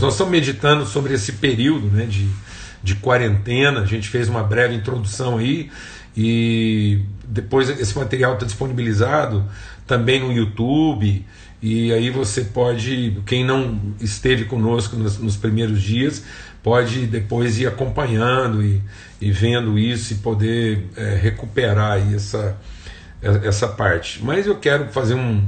Nós estamos meditando sobre esse período né, de, de quarentena, a gente fez uma breve introdução aí, e depois esse material está disponibilizado também no YouTube, e aí você pode, quem não esteve conosco nos, nos primeiros dias, pode depois ir acompanhando e, e vendo isso e poder é, recuperar essa, essa parte. Mas eu quero fazer um,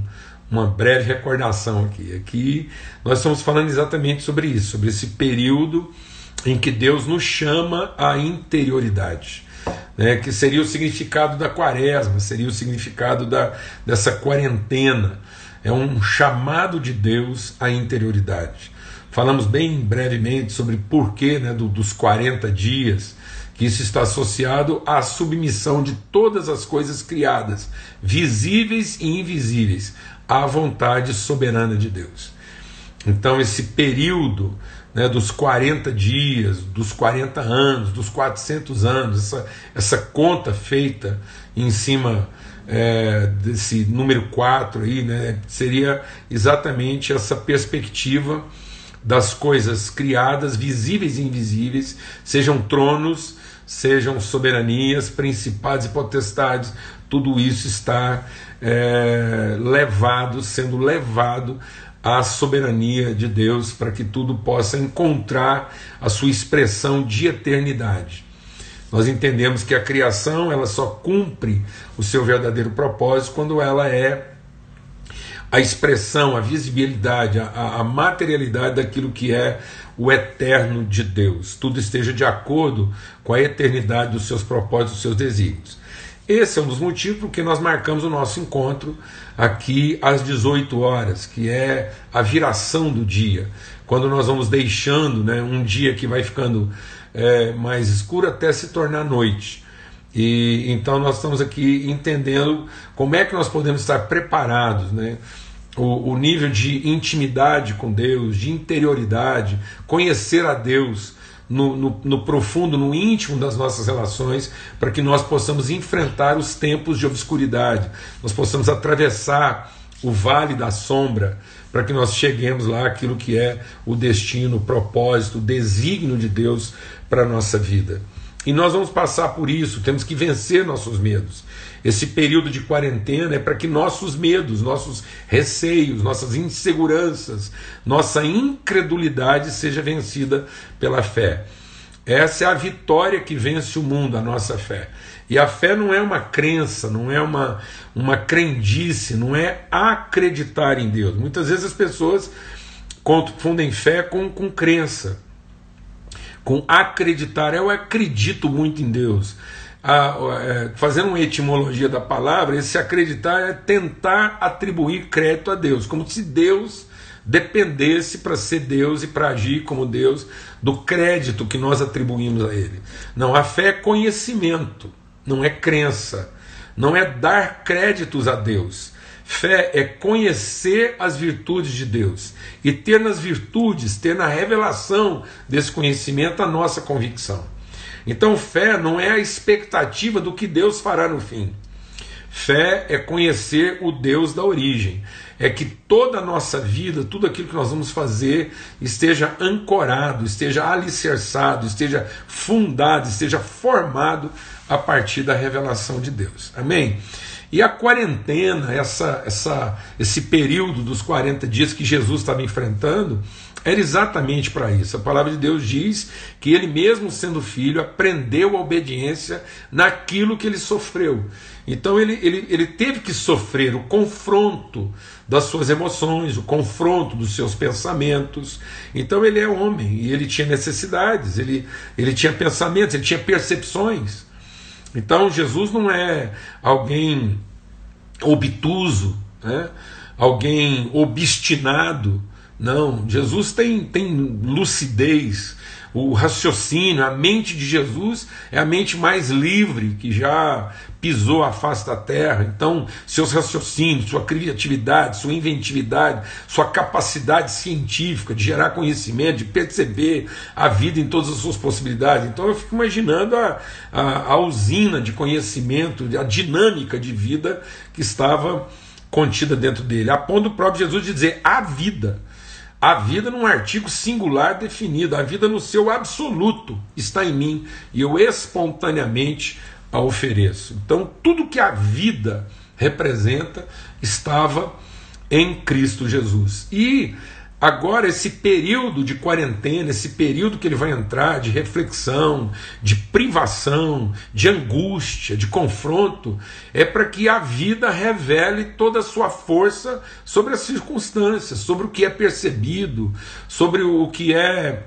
uma breve recordação aqui. Aqui nós estamos falando exatamente sobre isso, sobre esse período em que Deus nos chama à interioridade. Né, que seria o significado da quaresma, seria o significado da, dessa quarentena. É um chamado de Deus à interioridade. Falamos bem brevemente sobre porquê né, do, dos 40 dias, isso está associado à submissão de todas as coisas criadas, visíveis e invisíveis, à vontade soberana de Deus. Então, esse período né, dos 40 dias, dos 40 anos, dos 400 anos, essa, essa conta feita em cima é, desse número 4 aí, né, seria exatamente essa perspectiva das coisas criadas, visíveis e invisíveis, sejam tronos, sejam soberanias, principados e potestades, tudo isso está é, levado, sendo levado à soberania de Deus para que tudo possa encontrar a sua expressão de eternidade. Nós entendemos que a criação ela só cumpre o seu verdadeiro propósito quando ela é a expressão, a visibilidade, a, a materialidade daquilo que é o eterno de Deus. Tudo esteja de acordo com a eternidade dos seus propósitos, dos seus desígnios. Esse é um dos motivos por que nós marcamos o nosso encontro aqui às 18 horas, que é a viração do dia, quando nós vamos deixando né, um dia que vai ficando é, mais escuro até se tornar noite. E então nós estamos aqui entendendo como é que nós podemos estar preparados, né? O, o nível de intimidade com Deus, de interioridade, conhecer a Deus no, no, no, profundo, no íntimo das nossas relações, para que nós possamos enfrentar os tempos de obscuridade, nós possamos atravessar o vale da sombra, para que nós cheguemos lá aquilo que é o destino, o propósito, o desígnio de Deus para a nossa vida. E nós vamos passar por isso, temos que vencer nossos medos. Esse período de quarentena é para que nossos medos, nossos receios, nossas inseguranças, nossa incredulidade seja vencida pela fé. Essa é a vitória que vence o mundo, a nossa fé. E a fé não é uma crença, não é uma, uma crendice, não é acreditar em Deus. Muitas vezes as pessoas confundem fé com, com crença, com acreditar. Eu acredito muito em Deus a, é, fazendo uma etimologia da palavra, esse acreditar é tentar atribuir crédito a Deus, como se Deus dependesse para ser Deus e para agir como Deus do crédito que nós atribuímos a Ele. Não, a fé é conhecimento, não é crença, não é dar créditos a Deus. Fé é conhecer as virtudes de Deus e ter nas virtudes, ter na revelação desse conhecimento a nossa convicção. Então, fé não é a expectativa do que Deus fará no fim. Fé é conhecer o Deus da origem. É que toda a nossa vida, tudo aquilo que nós vamos fazer, esteja ancorado, esteja alicerçado, esteja fundado, esteja formado a partir da revelação de Deus. Amém? E a quarentena, essa, essa, esse período dos 40 dias que Jesus estava enfrentando, era exatamente para isso. A palavra de Deus diz que ele, mesmo sendo filho, aprendeu a obediência naquilo que ele sofreu. Então ele, ele, ele teve que sofrer o confronto das suas emoções, o confronto dos seus pensamentos. Então ele é homem e ele tinha necessidades, ele, ele tinha pensamentos, ele tinha percepções. Então Jesus não é alguém obtuso, né? alguém obstinado não, Jesus tem, tem lucidez, o raciocínio, a mente de Jesus é a mente mais livre que já pisou a face da terra. Então, seus raciocínios, sua criatividade, sua inventividade, sua capacidade científica de gerar conhecimento, de perceber a vida em todas as suas possibilidades. Então, eu fico imaginando a, a, a usina de conhecimento, a dinâmica de vida que estava contida dentro dele, a ponto do próprio Jesus de dizer: a vida a vida num artigo singular definido, a vida no seu absoluto está em mim e eu espontaneamente a ofereço. Então, tudo que a vida representa estava em Cristo Jesus. E Agora, esse período de quarentena, esse período que ele vai entrar de reflexão, de privação, de angústia, de confronto, é para que a vida revele toda a sua força sobre as circunstâncias, sobre o que é percebido, sobre o que é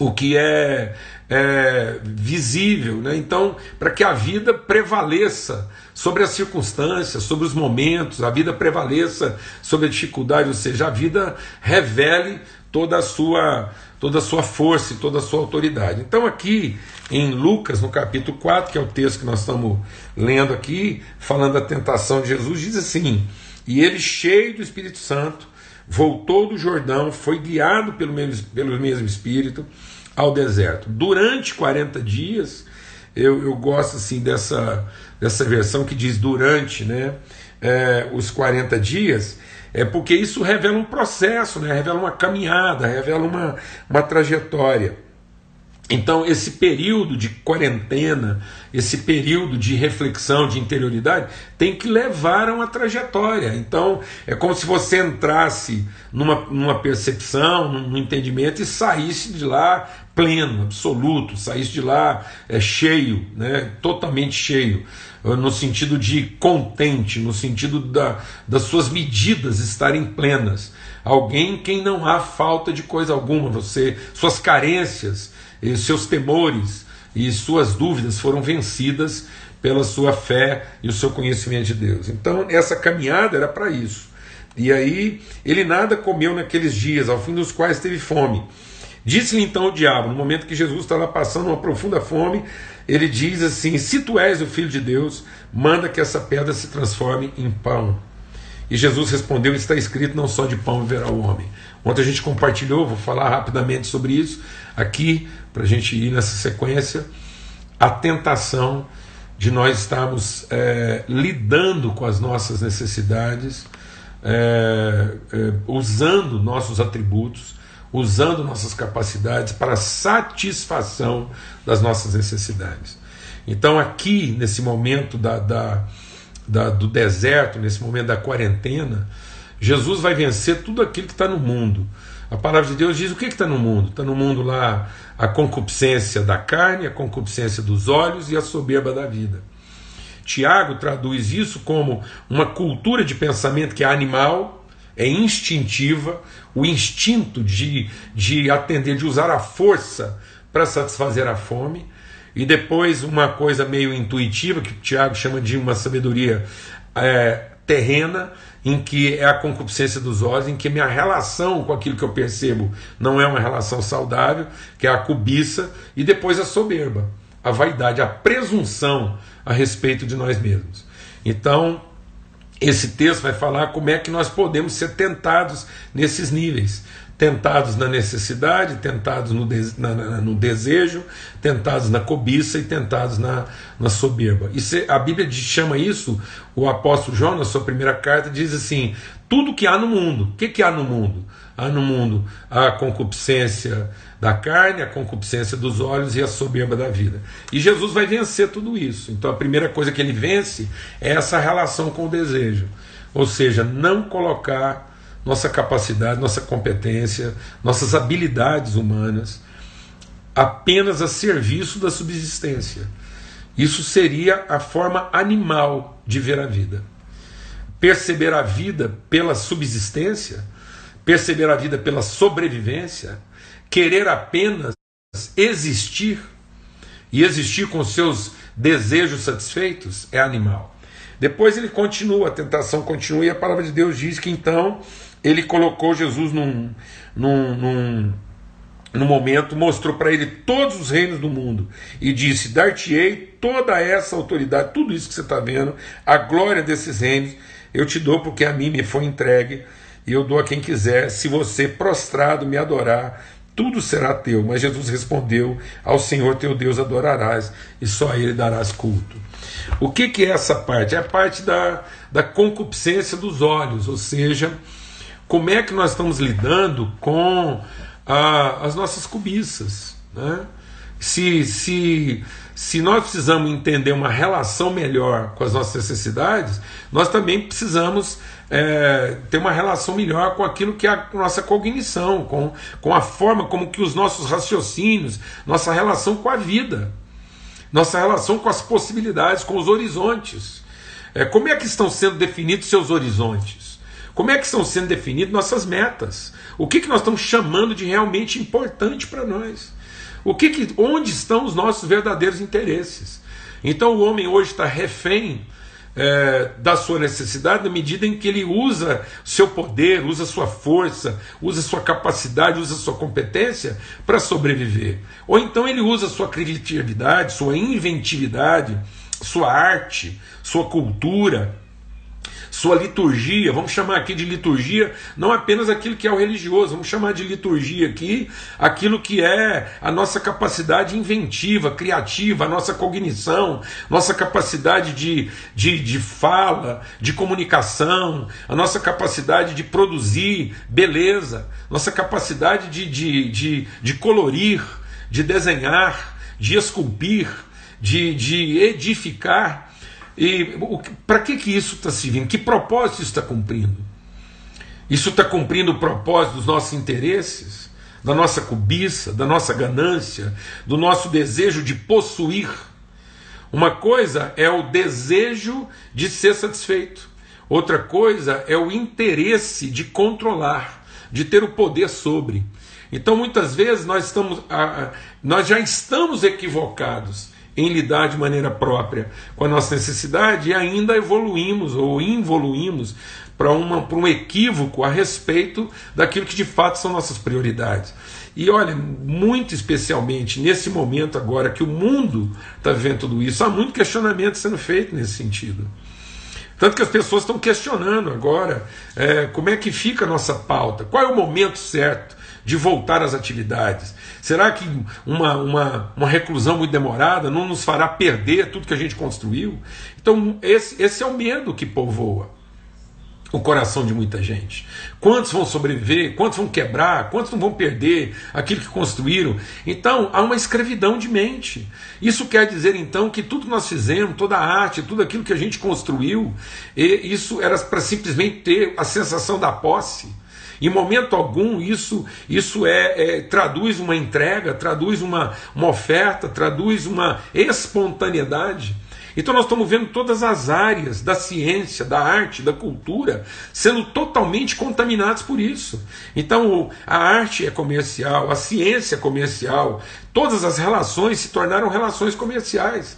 o que é, é visível. Né? Então, para que a vida prevaleça sobre as circunstâncias, sobre os momentos, a vida prevaleça sobre a dificuldade, ou seja, a vida revele toda a sua toda a sua força e toda a sua autoridade. Então aqui em Lucas, no capítulo 4, que é o texto que nós estamos lendo aqui, falando da tentação de Jesus, diz assim: "E ele cheio do Espírito Santo, voltou do Jordão, foi guiado pelo mesmo, pelo mesmo Espírito ao deserto. Durante 40 dias, eu, eu gosto assim dessa, dessa versão que diz durante né, é, os 40 dias, é porque isso revela um processo, né, revela uma caminhada, revela uma, uma trajetória. Então, esse período de quarentena, esse período de reflexão, de interioridade, tem que levar a uma trajetória. Então, é como se você entrasse numa, numa percepção, num entendimento e saísse de lá pleno, absoluto, saísse de lá é, cheio, né, totalmente cheio, eh, no sentido de contente, no sentido da, das suas medidas estarem plenas. Alguém quem não há falta de coisa alguma, você, suas carências e seus temores e suas dúvidas foram vencidas pela sua fé e o seu conhecimento de Deus. Então, essa caminhada era para isso. E aí, ele nada comeu naqueles dias, ao fim dos quais teve fome. Disse-lhe então o diabo, no momento que Jesus estava passando uma profunda fome, ele diz assim: Se tu és o filho de Deus, manda que essa pedra se transforme em pão. E Jesus respondeu: Está escrito, não só de pão viverá o homem. Ontem a gente compartilhou, vou falar rapidamente sobre isso aqui, para a gente ir nessa sequência. A tentação de nós estarmos é, lidando com as nossas necessidades, é, é, usando nossos atributos, usando nossas capacidades para satisfação das nossas necessidades. Então, aqui, nesse momento da, da, da, do deserto, nesse momento da quarentena, Jesus vai vencer tudo aquilo que está no mundo. A palavra de Deus diz o que está no mundo? Está no mundo lá a concupiscência da carne, a concupiscência dos olhos e a soberba da vida. Tiago traduz isso como uma cultura de pensamento que é animal, é instintiva, o instinto de, de atender, de usar a força para satisfazer a fome, e depois uma coisa meio intuitiva, que Tiago chama de uma sabedoria é, terrena, em que é a concupiscência dos olhos, em que minha relação com aquilo que eu percebo não é uma relação saudável, que é a cobiça, e depois a soberba, a vaidade, a presunção a respeito de nós mesmos. Então, esse texto vai falar como é que nós podemos ser tentados nesses níveis tentados na necessidade, tentados no, de, na, na, no desejo, tentados na cobiça e tentados na, na soberba. Isso, a Bíblia chama isso, o apóstolo João, na sua primeira carta, diz assim: tudo que há no mundo. O que, que há no mundo? Há no mundo a concupiscência da carne, a concupiscência dos olhos e a soberba da vida. E Jesus vai vencer tudo isso. Então a primeira coisa que ele vence é essa relação com o desejo. Ou seja, não colocar nossa capacidade, nossa competência, nossas habilidades humanas apenas a serviço da subsistência. Isso seria a forma animal de ver a vida. Perceber a vida pela subsistência, perceber a vida pela sobrevivência, querer apenas existir e existir com seus desejos satisfeitos é animal. Depois ele continua, a tentação continua, e a palavra de Deus diz que então ele colocou Jesus num, num, num, num momento, mostrou para ele todos os reinos do mundo e disse: Dar-te-ei toda essa autoridade, tudo isso que você está vendo, a glória desses reinos, eu te dou porque a mim me foi entregue e eu dou a quem quiser. Se você prostrado me adorar, tudo será teu. Mas Jesus respondeu: Ao Senhor teu Deus adorarás e só a Ele darás culto. O que, que é essa parte? É a parte da, da concupiscência dos olhos, ou seja, como é que nós estamos lidando com a, as nossas cobiças. Né? Se, se, se nós precisamos entender uma relação melhor com as nossas necessidades, nós também precisamos é, ter uma relação melhor com aquilo que é a nossa cognição, com, com a forma como que os nossos raciocínios, nossa relação com a vida, nossa relação com as possibilidades, com os horizontes. É, como é que estão sendo definidos seus horizontes? Como é que estão sendo definidas nossas metas? O que, que nós estamos chamando de realmente importante para nós? O que, que onde estão os nossos verdadeiros interesses? Então o homem hoje está refém é, da sua necessidade na medida em que ele usa seu poder, usa sua força, usa sua capacidade, usa sua competência para sobreviver. Ou então ele usa sua criatividade, sua inventividade, sua arte, sua cultura sua liturgia, vamos chamar aqui de liturgia não apenas aquilo que é o religioso, vamos chamar de liturgia aqui aquilo que é a nossa capacidade inventiva, criativa, a nossa cognição, nossa capacidade de, de, de fala, de comunicação, a nossa capacidade de produzir beleza, nossa capacidade de, de, de, de colorir, de desenhar, de esculpir, de, de edificar. E para que, que isso está servindo? Que propósito isso está cumprindo? Isso está cumprindo o propósito dos nossos interesses, da nossa cobiça, da nossa ganância, do nosso desejo de possuir. Uma coisa é o desejo de ser satisfeito, outra coisa é o interesse de controlar, de ter o poder sobre. Então muitas vezes nós, estamos, nós já estamos equivocados em lidar de maneira própria com a nossa necessidade e ainda evoluímos ou involuímos para um equívoco a respeito daquilo que de fato são nossas prioridades. E olha, muito especialmente nesse momento agora que o mundo está vendo tudo isso, há muito questionamento sendo feito nesse sentido. Tanto que as pessoas estão questionando agora é, como é que fica a nossa pauta, qual é o momento certo de voltar às atividades. Será que uma, uma, uma reclusão muito demorada não nos fará perder tudo que a gente construiu? Então, esse, esse é o medo que povoa o coração de muita gente. Quantos vão sobreviver? Quantos vão quebrar? Quantos não vão perder aquilo que construíram? Então, há uma escravidão de mente. Isso quer dizer então que tudo que nós fizemos, toda a arte, tudo aquilo que a gente construiu, isso era para simplesmente ter a sensação da posse. Em momento algum isso, isso é, é, traduz uma entrega, traduz uma, uma oferta, traduz uma espontaneidade. Então nós estamos vendo todas as áreas da ciência, da arte, da cultura sendo totalmente contaminadas por isso. Então a arte é comercial, a ciência é comercial, todas as relações se tornaram relações comerciais.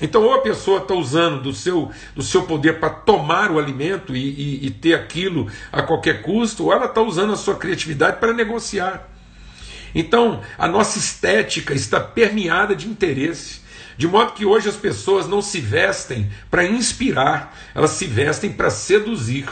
Então, ou a pessoa está usando do seu, do seu poder para tomar o alimento e, e, e, ter aquilo a qualquer custo, ou ela está usando a sua criatividade para negociar. Então, a nossa estética está permeada de interesse, de modo que hoje as pessoas não se vestem para inspirar, elas se vestem para seduzir.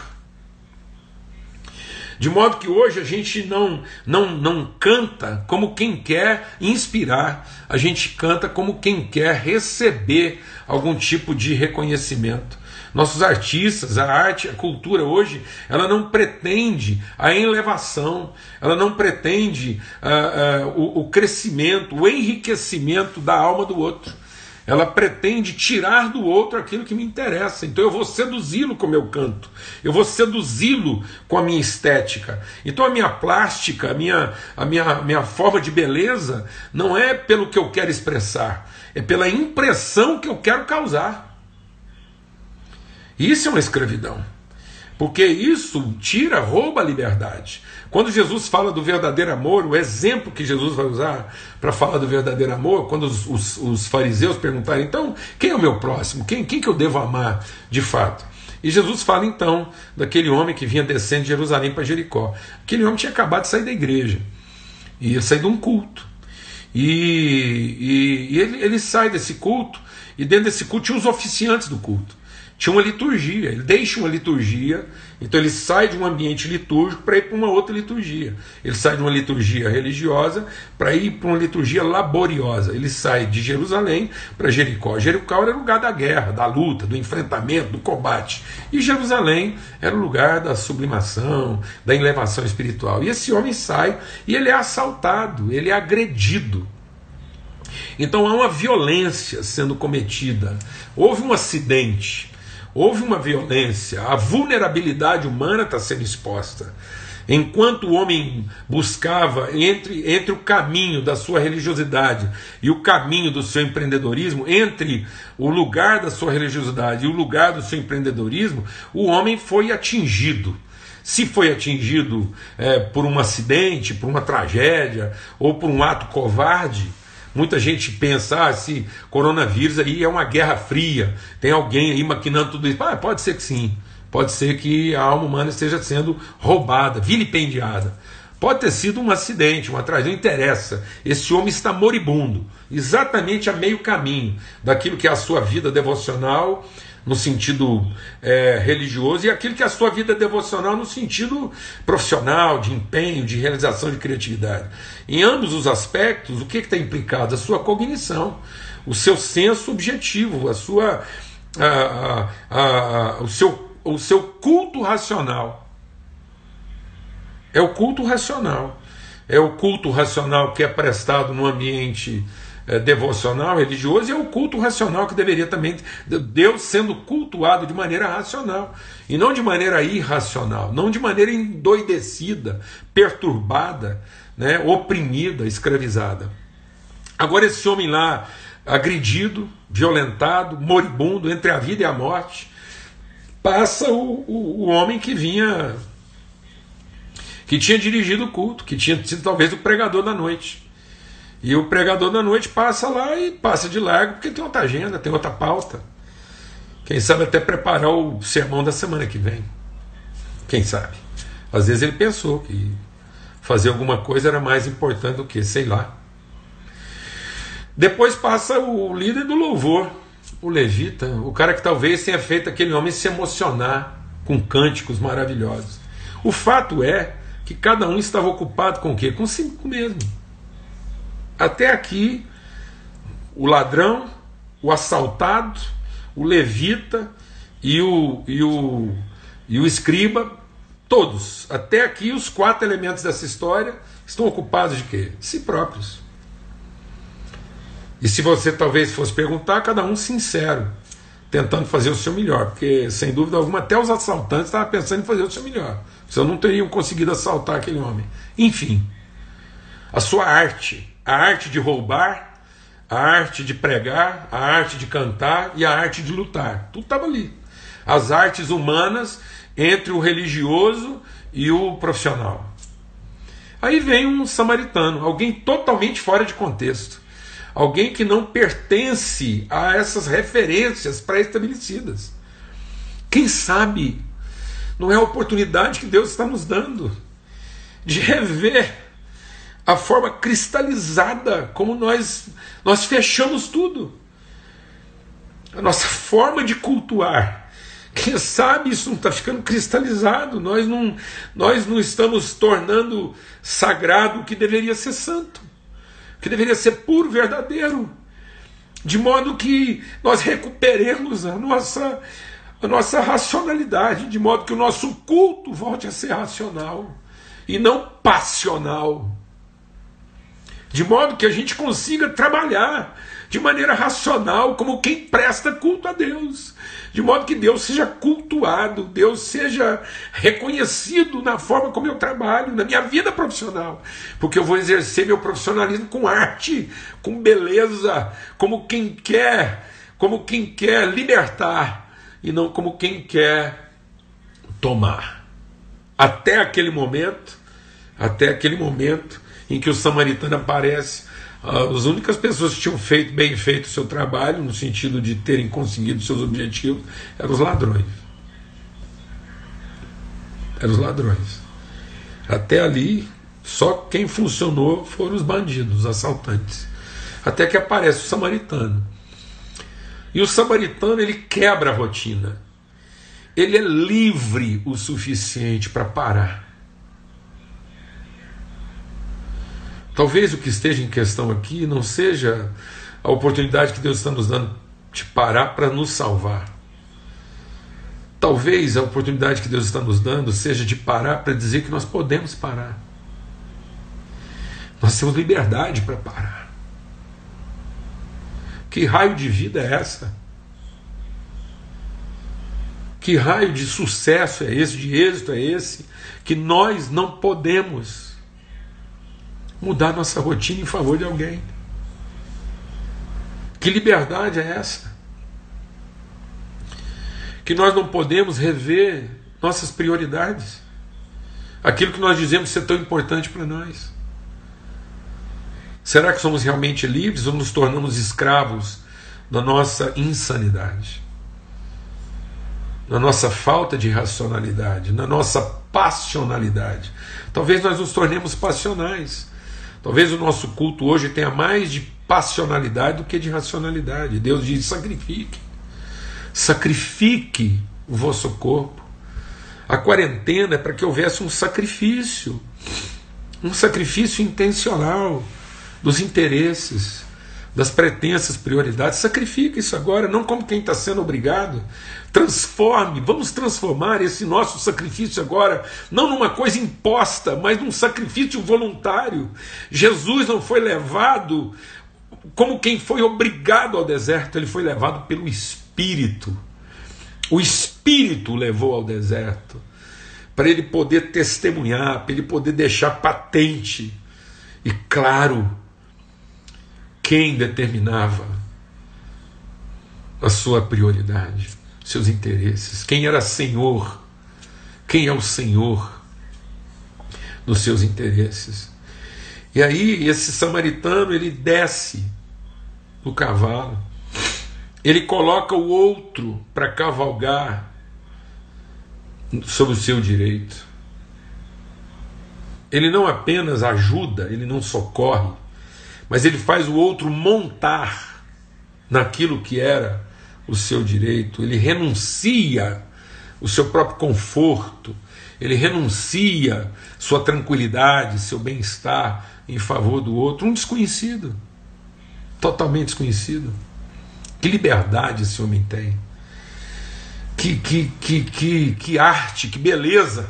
De modo que hoje a gente não, não, não canta como quem quer inspirar, a gente canta como quem quer receber algum tipo de reconhecimento. Nossos artistas, a arte, a cultura hoje, ela não pretende a elevação, ela não pretende uh, uh, o, o crescimento, o enriquecimento da alma do outro ela pretende tirar do outro aquilo que me interessa. Então eu vou seduzi-lo com o meu canto, eu vou seduzi-lo com a minha estética. Então a minha plástica, a minha, a minha, a minha forma de beleza, não é pelo que eu quero expressar, é pela impressão que eu quero causar. Isso é uma escravidão. Porque isso tira, rouba a liberdade. Quando Jesus fala do verdadeiro amor, o exemplo que Jesus vai usar para falar do verdadeiro amor, quando os, os, os, fariseus perguntarem, então, quem é o meu próximo? Quem, quem que eu devo amar de fato? E Jesus fala então daquele homem que vinha descendo de Jerusalém para Jericó. Aquele homem tinha acabado de sair da igreja, ia sair de um culto. E, e, e ele, ele sai desse culto, e dentro desse culto tinha os oficiantes do culto. Tinha uma liturgia, ele deixa uma liturgia, então ele sai de um ambiente litúrgico para ir para uma outra liturgia. Ele sai de uma liturgia religiosa para ir para uma liturgia laboriosa. Ele sai de Jerusalém para Jericó. Jericó era o lugar da guerra, da luta, do enfrentamento, do combate. E Jerusalém era o lugar da sublimação, da elevação espiritual. E esse homem sai e ele é assaltado, ele é agredido. Então há uma violência sendo cometida. Houve um acidente houve uma violência, a vulnerabilidade humana está sendo exposta. Enquanto o homem buscava entre, entre o caminho da sua religiosidade e o caminho do seu empreendedorismo, entre o lugar da sua religiosidade e o lugar do seu empreendedorismo, o homem foi atingido. Se foi atingido é, por um acidente, por uma tragédia ou por um ato covarde, Muita gente pensa, ah, esse coronavírus aí é uma guerra fria, tem alguém aí maquinando tudo isso. Ah, pode ser que sim. Pode ser que a alma humana esteja sendo roubada, vilipendiada. Pode ter sido um acidente, uma tragédia, não interessa. Esse homem está moribundo, exatamente a meio caminho daquilo que é a sua vida devocional no sentido é, religioso, e aquilo que é a sua vida devocional no sentido profissional, de empenho, de realização de criatividade. Em ambos os aspectos, o que está implicado? A sua cognição, o seu senso objetivo, a sua, a, a, a, o, seu, o seu culto racional. É o culto racional. É o culto racional que é prestado no ambiente devocional, religioso, e é o culto racional que deveria também. Deus sendo cultuado de maneira racional, e não de maneira irracional, não de maneira endoidecida, perturbada, né, oprimida, escravizada. Agora, esse homem lá, agredido, violentado, moribundo, entre a vida e a morte, passa o, o, o homem que vinha. que tinha dirigido o culto, que tinha sido talvez o pregador da noite. E o pregador da noite passa lá e passa de largo porque tem outra agenda, tem outra pauta. Quem sabe até preparar o sermão da semana que vem. Quem sabe? Às vezes ele pensou que fazer alguma coisa era mais importante do que, sei lá. Depois passa o líder do louvor, o levita, o cara que talvez tenha feito aquele homem se emocionar com cânticos maravilhosos. O fato é que cada um estava ocupado com o quê? Com si mesmo. Até aqui, o ladrão, o assaltado, o levita e o, e o, e o escriba, todos, até aqui, os quatro elementos dessa história estão ocupados de quê? Si próprios. E se você talvez fosse perguntar, cada um sincero, tentando fazer o seu melhor, porque sem dúvida alguma, até os assaltantes estavam pensando em fazer o seu melhor, senão não teriam conseguido assaltar aquele homem. Enfim, a sua arte a arte de roubar, a arte de pregar, a arte de cantar e a arte de lutar. Tudo estava ali. As artes humanas entre o religioso e o profissional. Aí vem um samaritano, alguém totalmente fora de contexto, alguém que não pertence a essas referências pré-estabelecidas. Quem sabe não é a oportunidade que Deus está nos dando de rever a forma cristalizada como nós nós fechamos tudo. A nossa forma de cultuar. Quem sabe isso não está ficando cristalizado, nós não, nós não estamos tornando sagrado o que deveria ser santo, o que deveria ser puro, verdadeiro, de modo que nós recuperemos a nossa, a nossa racionalidade, de modo que o nosso culto volte a ser racional e não passional de modo que a gente consiga trabalhar de maneira racional, como quem presta culto a Deus, de modo que Deus seja cultuado, Deus seja reconhecido na forma como eu trabalho, na minha vida profissional, porque eu vou exercer meu profissionalismo com arte, com beleza, como quem quer, como quem quer libertar e não como quem quer tomar. Até aquele momento, até aquele momento, em que o samaritano aparece. Uh, as únicas pessoas que tinham feito bem feito o seu trabalho, no sentido de terem conseguido seus objetivos, eram os ladrões. Eram os ladrões. Até ali, só quem funcionou foram os bandidos, os assaltantes. Até que aparece o samaritano. E o samaritano ele quebra a rotina. ele é livre o suficiente para parar. Talvez o que esteja em questão aqui não seja a oportunidade que Deus está nos dando de parar para nos salvar. Talvez a oportunidade que Deus está nos dando seja de parar para dizer que nós podemos parar. Nós temos liberdade para parar. Que raio de vida é essa? Que raio de sucesso é esse, de êxito é esse, que nós não podemos mudar nossa rotina em favor de alguém? Que liberdade é essa? Que nós não podemos rever nossas prioridades, aquilo que nós dizemos ser tão importante para nós. Será que somos realmente livres ou nos tornamos escravos da nossa insanidade? Na nossa falta de racionalidade, na nossa passionalidade. Talvez nós nos tornemos passionais. Talvez o nosso culto hoje tenha mais de passionalidade do que de racionalidade. Deus diz: sacrifique. Sacrifique o vosso corpo. A quarentena é para que houvesse um sacrifício, um sacrifício intencional dos interesses, das pretensas prioridades. Sacrifique isso agora, não como quem está sendo obrigado. Transforme, vamos transformar esse nosso sacrifício agora, não numa coisa imposta, mas num sacrifício voluntário. Jesus não foi levado como quem foi obrigado ao deserto, ele foi levado pelo Espírito. O Espírito levou ao deserto para ele poder testemunhar, para ele poder deixar patente e claro quem determinava a sua prioridade, seus interesses, quem era Senhor, quem é o Senhor dos seus interesses. E aí esse samaritano ele desce do cavalo, ele coloca o outro para cavalgar sobre o seu direito. Ele não apenas ajuda, ele não socorre, mas ele faz o outro montar naquilo que era o seu direito. Ele renuncia o seu próprio conforto, ele renuncia sua tranquilidade, seu bem-estar em favor do outro, um desconhecido, totalmente desconhecido. Que liberdade esse homem tem. Que, que, que, que, que arte, que beleza,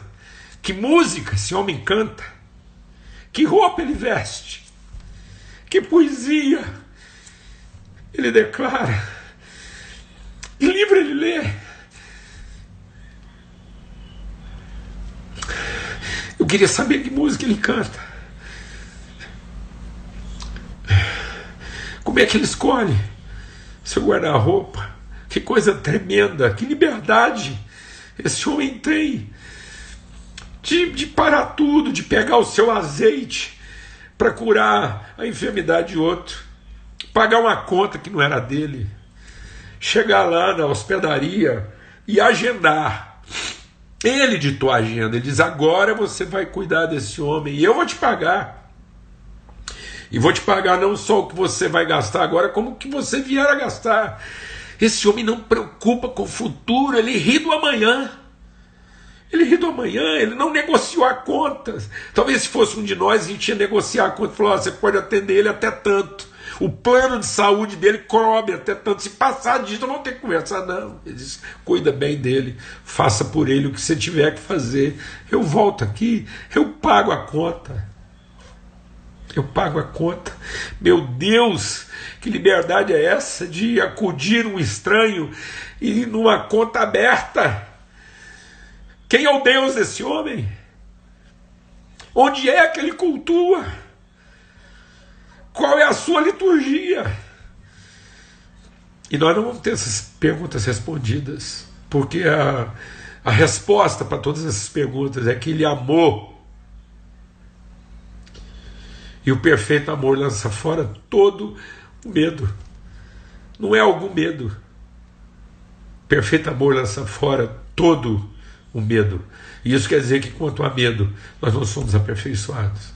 que música esse homem canta, que roupa ele veste, que poesia ele declara, que livro ele lê. Eu queria saber que música ele canta. Como é que ele escolhe seu guarda-roupa? Que coisa tremenda, que liberdade esse homem tem de, de parar tudo, de pegar o seu azeite para curar a enfermidade de outro, pagar uma conta que não era dele, chegar lá na hospedaria e agendar. Ele ditou a agenda, ele diz: agora você vai cuidar desse homem e eu vou te pagar. E vou te pagar não só o que você vai gastar agora, como o que você vier a gastar. Esse homem não preocupa com o futuro, ele ri do amanhã. Ele ri do amanhã, ele não negociou a conta. Talvez se fosse um de nós, a gente ia negociar a conta falou: você pode atender ele até tanto. O plano de saúde dele cobre até tanto. Se passar disso, não tenho que conversar, não. Ele diz: cuida bem dele, faça por ele o que você tiver que fazer. Eu volto aqui, eu pago a conta eu pago a conta. Meu Deus, que liberdade é essa de acudir um estranho e numa conta aberta? Quem é o Deus desse homem? Onde é que ele cultua? Qual é a sua liturgia? E nós não vamos ter essas perguntas respondidas, porque a, a resposta para todas essas perguntas é que ele amou e o perfeito amor lança fora todo o medo. Não é algum medo. Perfeito amor lança fora todo o medo. E isso quer dizer que quanto a medo, nós não somos aperfeiçoados.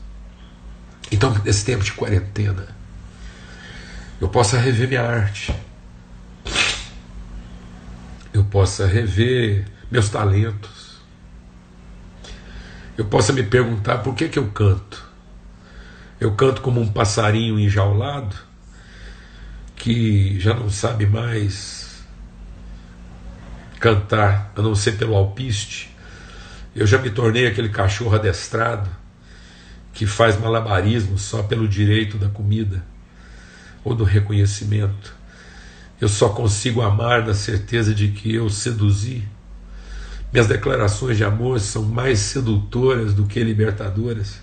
Então, nesse tempo de quarentena, eu possa rever minha arte. Eu possa rever meus talentos. Eu possa me perguntar por que, que eu canto. Eu canto como um passarinho enjaulado que já não sabe mais cantar a não ser pelo alpiste. Eu já me tornei aquele cachorro adestrado que faz malabarismo só pelo direito da comida ou do reconhecimento. Eu só consigo amar na certeza de que eu seduzi. Minhas declarações de amor são mais sedutoras do que libertadoras.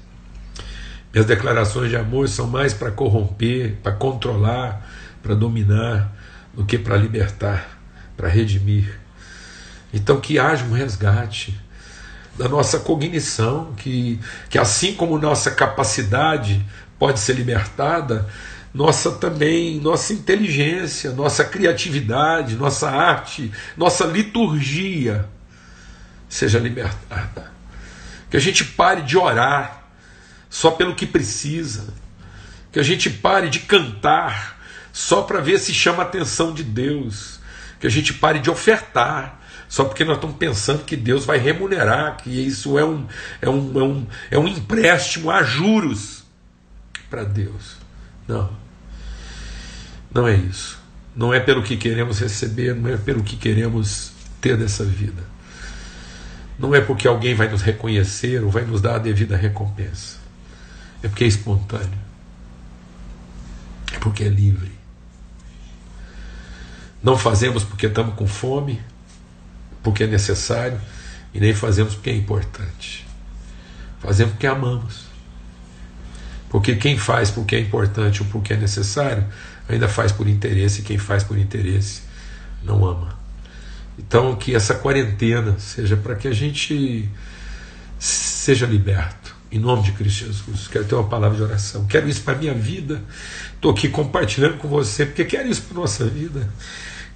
Minhas declarações de amor são mais para corromper, para controlar, para dominar, do que para libertar, para redimir. Então, que haja um resgate da nossa cognição, que, que assim como nossa capacidade pode ser libertada, nossa também, nossa inteligência, nossa criatividade, nossa arte, nossa liturgia seja libertada. Que a gente pare de orar só pelo que precisa. Que a gente pare de cantar só para ver se chama a atenção de Deus. Que a gente pare de ofertar só porque nós estamos pensando que Deus vai remunerar, que isso é um, é um, é um, é um empréstimo a juros para Deus. Não. Não é isso. Não é pelo que queremos receber, não é pelo que queremos ter dessa vida. Não é porque alguém vai nos reconhecer ou vai nos dar a devida recompensa. É porque é espontâneo. É porque é livre. Não fazemos porque estamos com fome, porque é necessário, e nem fazemos porque é importante. Fazemos porque amamos. Porque quem faz porque é importante ou porque é necessário, ainda faz por interesse, e quem faz por interesse não ama. Então, que essa quarentena seja para que a gente seja liberto, em nome de Cristo Jesus. Quero ter uma palavra de oração, quero isso para a minha vida. Estou aqui compartilhando com você, porque quero isso para a nossa vida.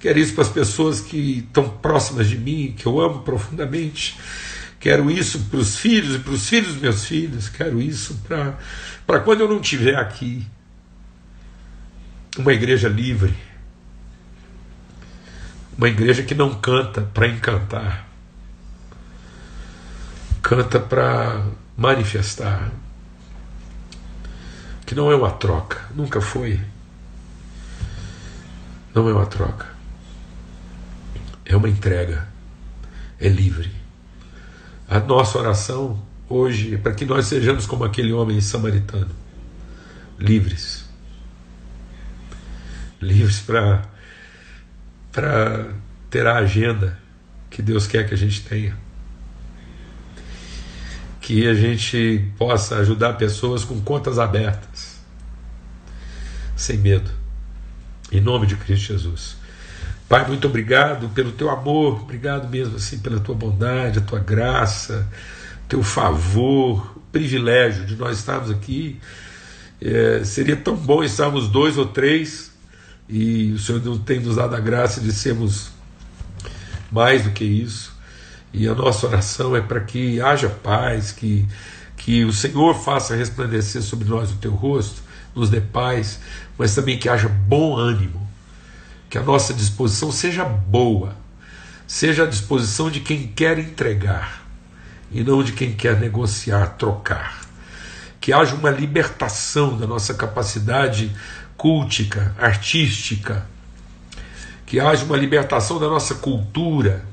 Quero isso para as pessoas que estão próximas de mim, que eu amo profundamente. Quero isso para os filhos e para os filhos dos meus filhos. Quero isso para quando eu não estiver aqui. Uma igreja livre. Uma igreja que não canta para encantar. Canta para manifestar. Que não é uma troca. Nunca foi. Não é uma troca. É uma entrega. É livre. A nossa oração hoje é para que nós sejamos como aquele homem samaritano livres livres para ter a agenda que Deus quer que a gente tenha. Que a gente possa ajudar pessoas com contas abertas, sem medo. Em nome de Cristo Jesus. Pai, muito obrigado pelo teu amor, obrigado mesmo assim pela tua bondade, a tua graça, teu favor, privilégio de nós estarmos aqui. É, seria tão bom estarmos dois ou três e o Senhor tem nos dado a graça de sermos mais do que isso. E a nossa oração é para que haja paz, que, que o Senhor faça resplandecer sobre nós o teu rosto, nos dê paz, mas também que haja bom ânimo, que a nossa disposição seja boa, seja a disposição de quem quer entregar e não de quem quer negociar, trocar. Que haja uma libertação da nossa capacidade cultica, artística, que haja uma libertação da nossa cultura,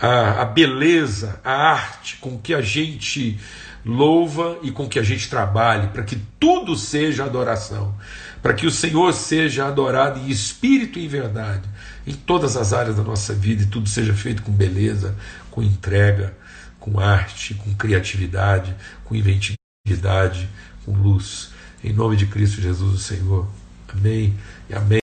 a, a beleza, a arte com que a gente louva e com que a gente trabalhe, para que tudo seja adoração, para que o Senhor seja adorado em espírito e em verdade, em todas as áreas da nossa vida, e tudo seja feito com beleza, com entrega, com arte, com criatividade, com inventividade, com luz. Em nome de Cristo Jesus, o Senhor. Amém e amém.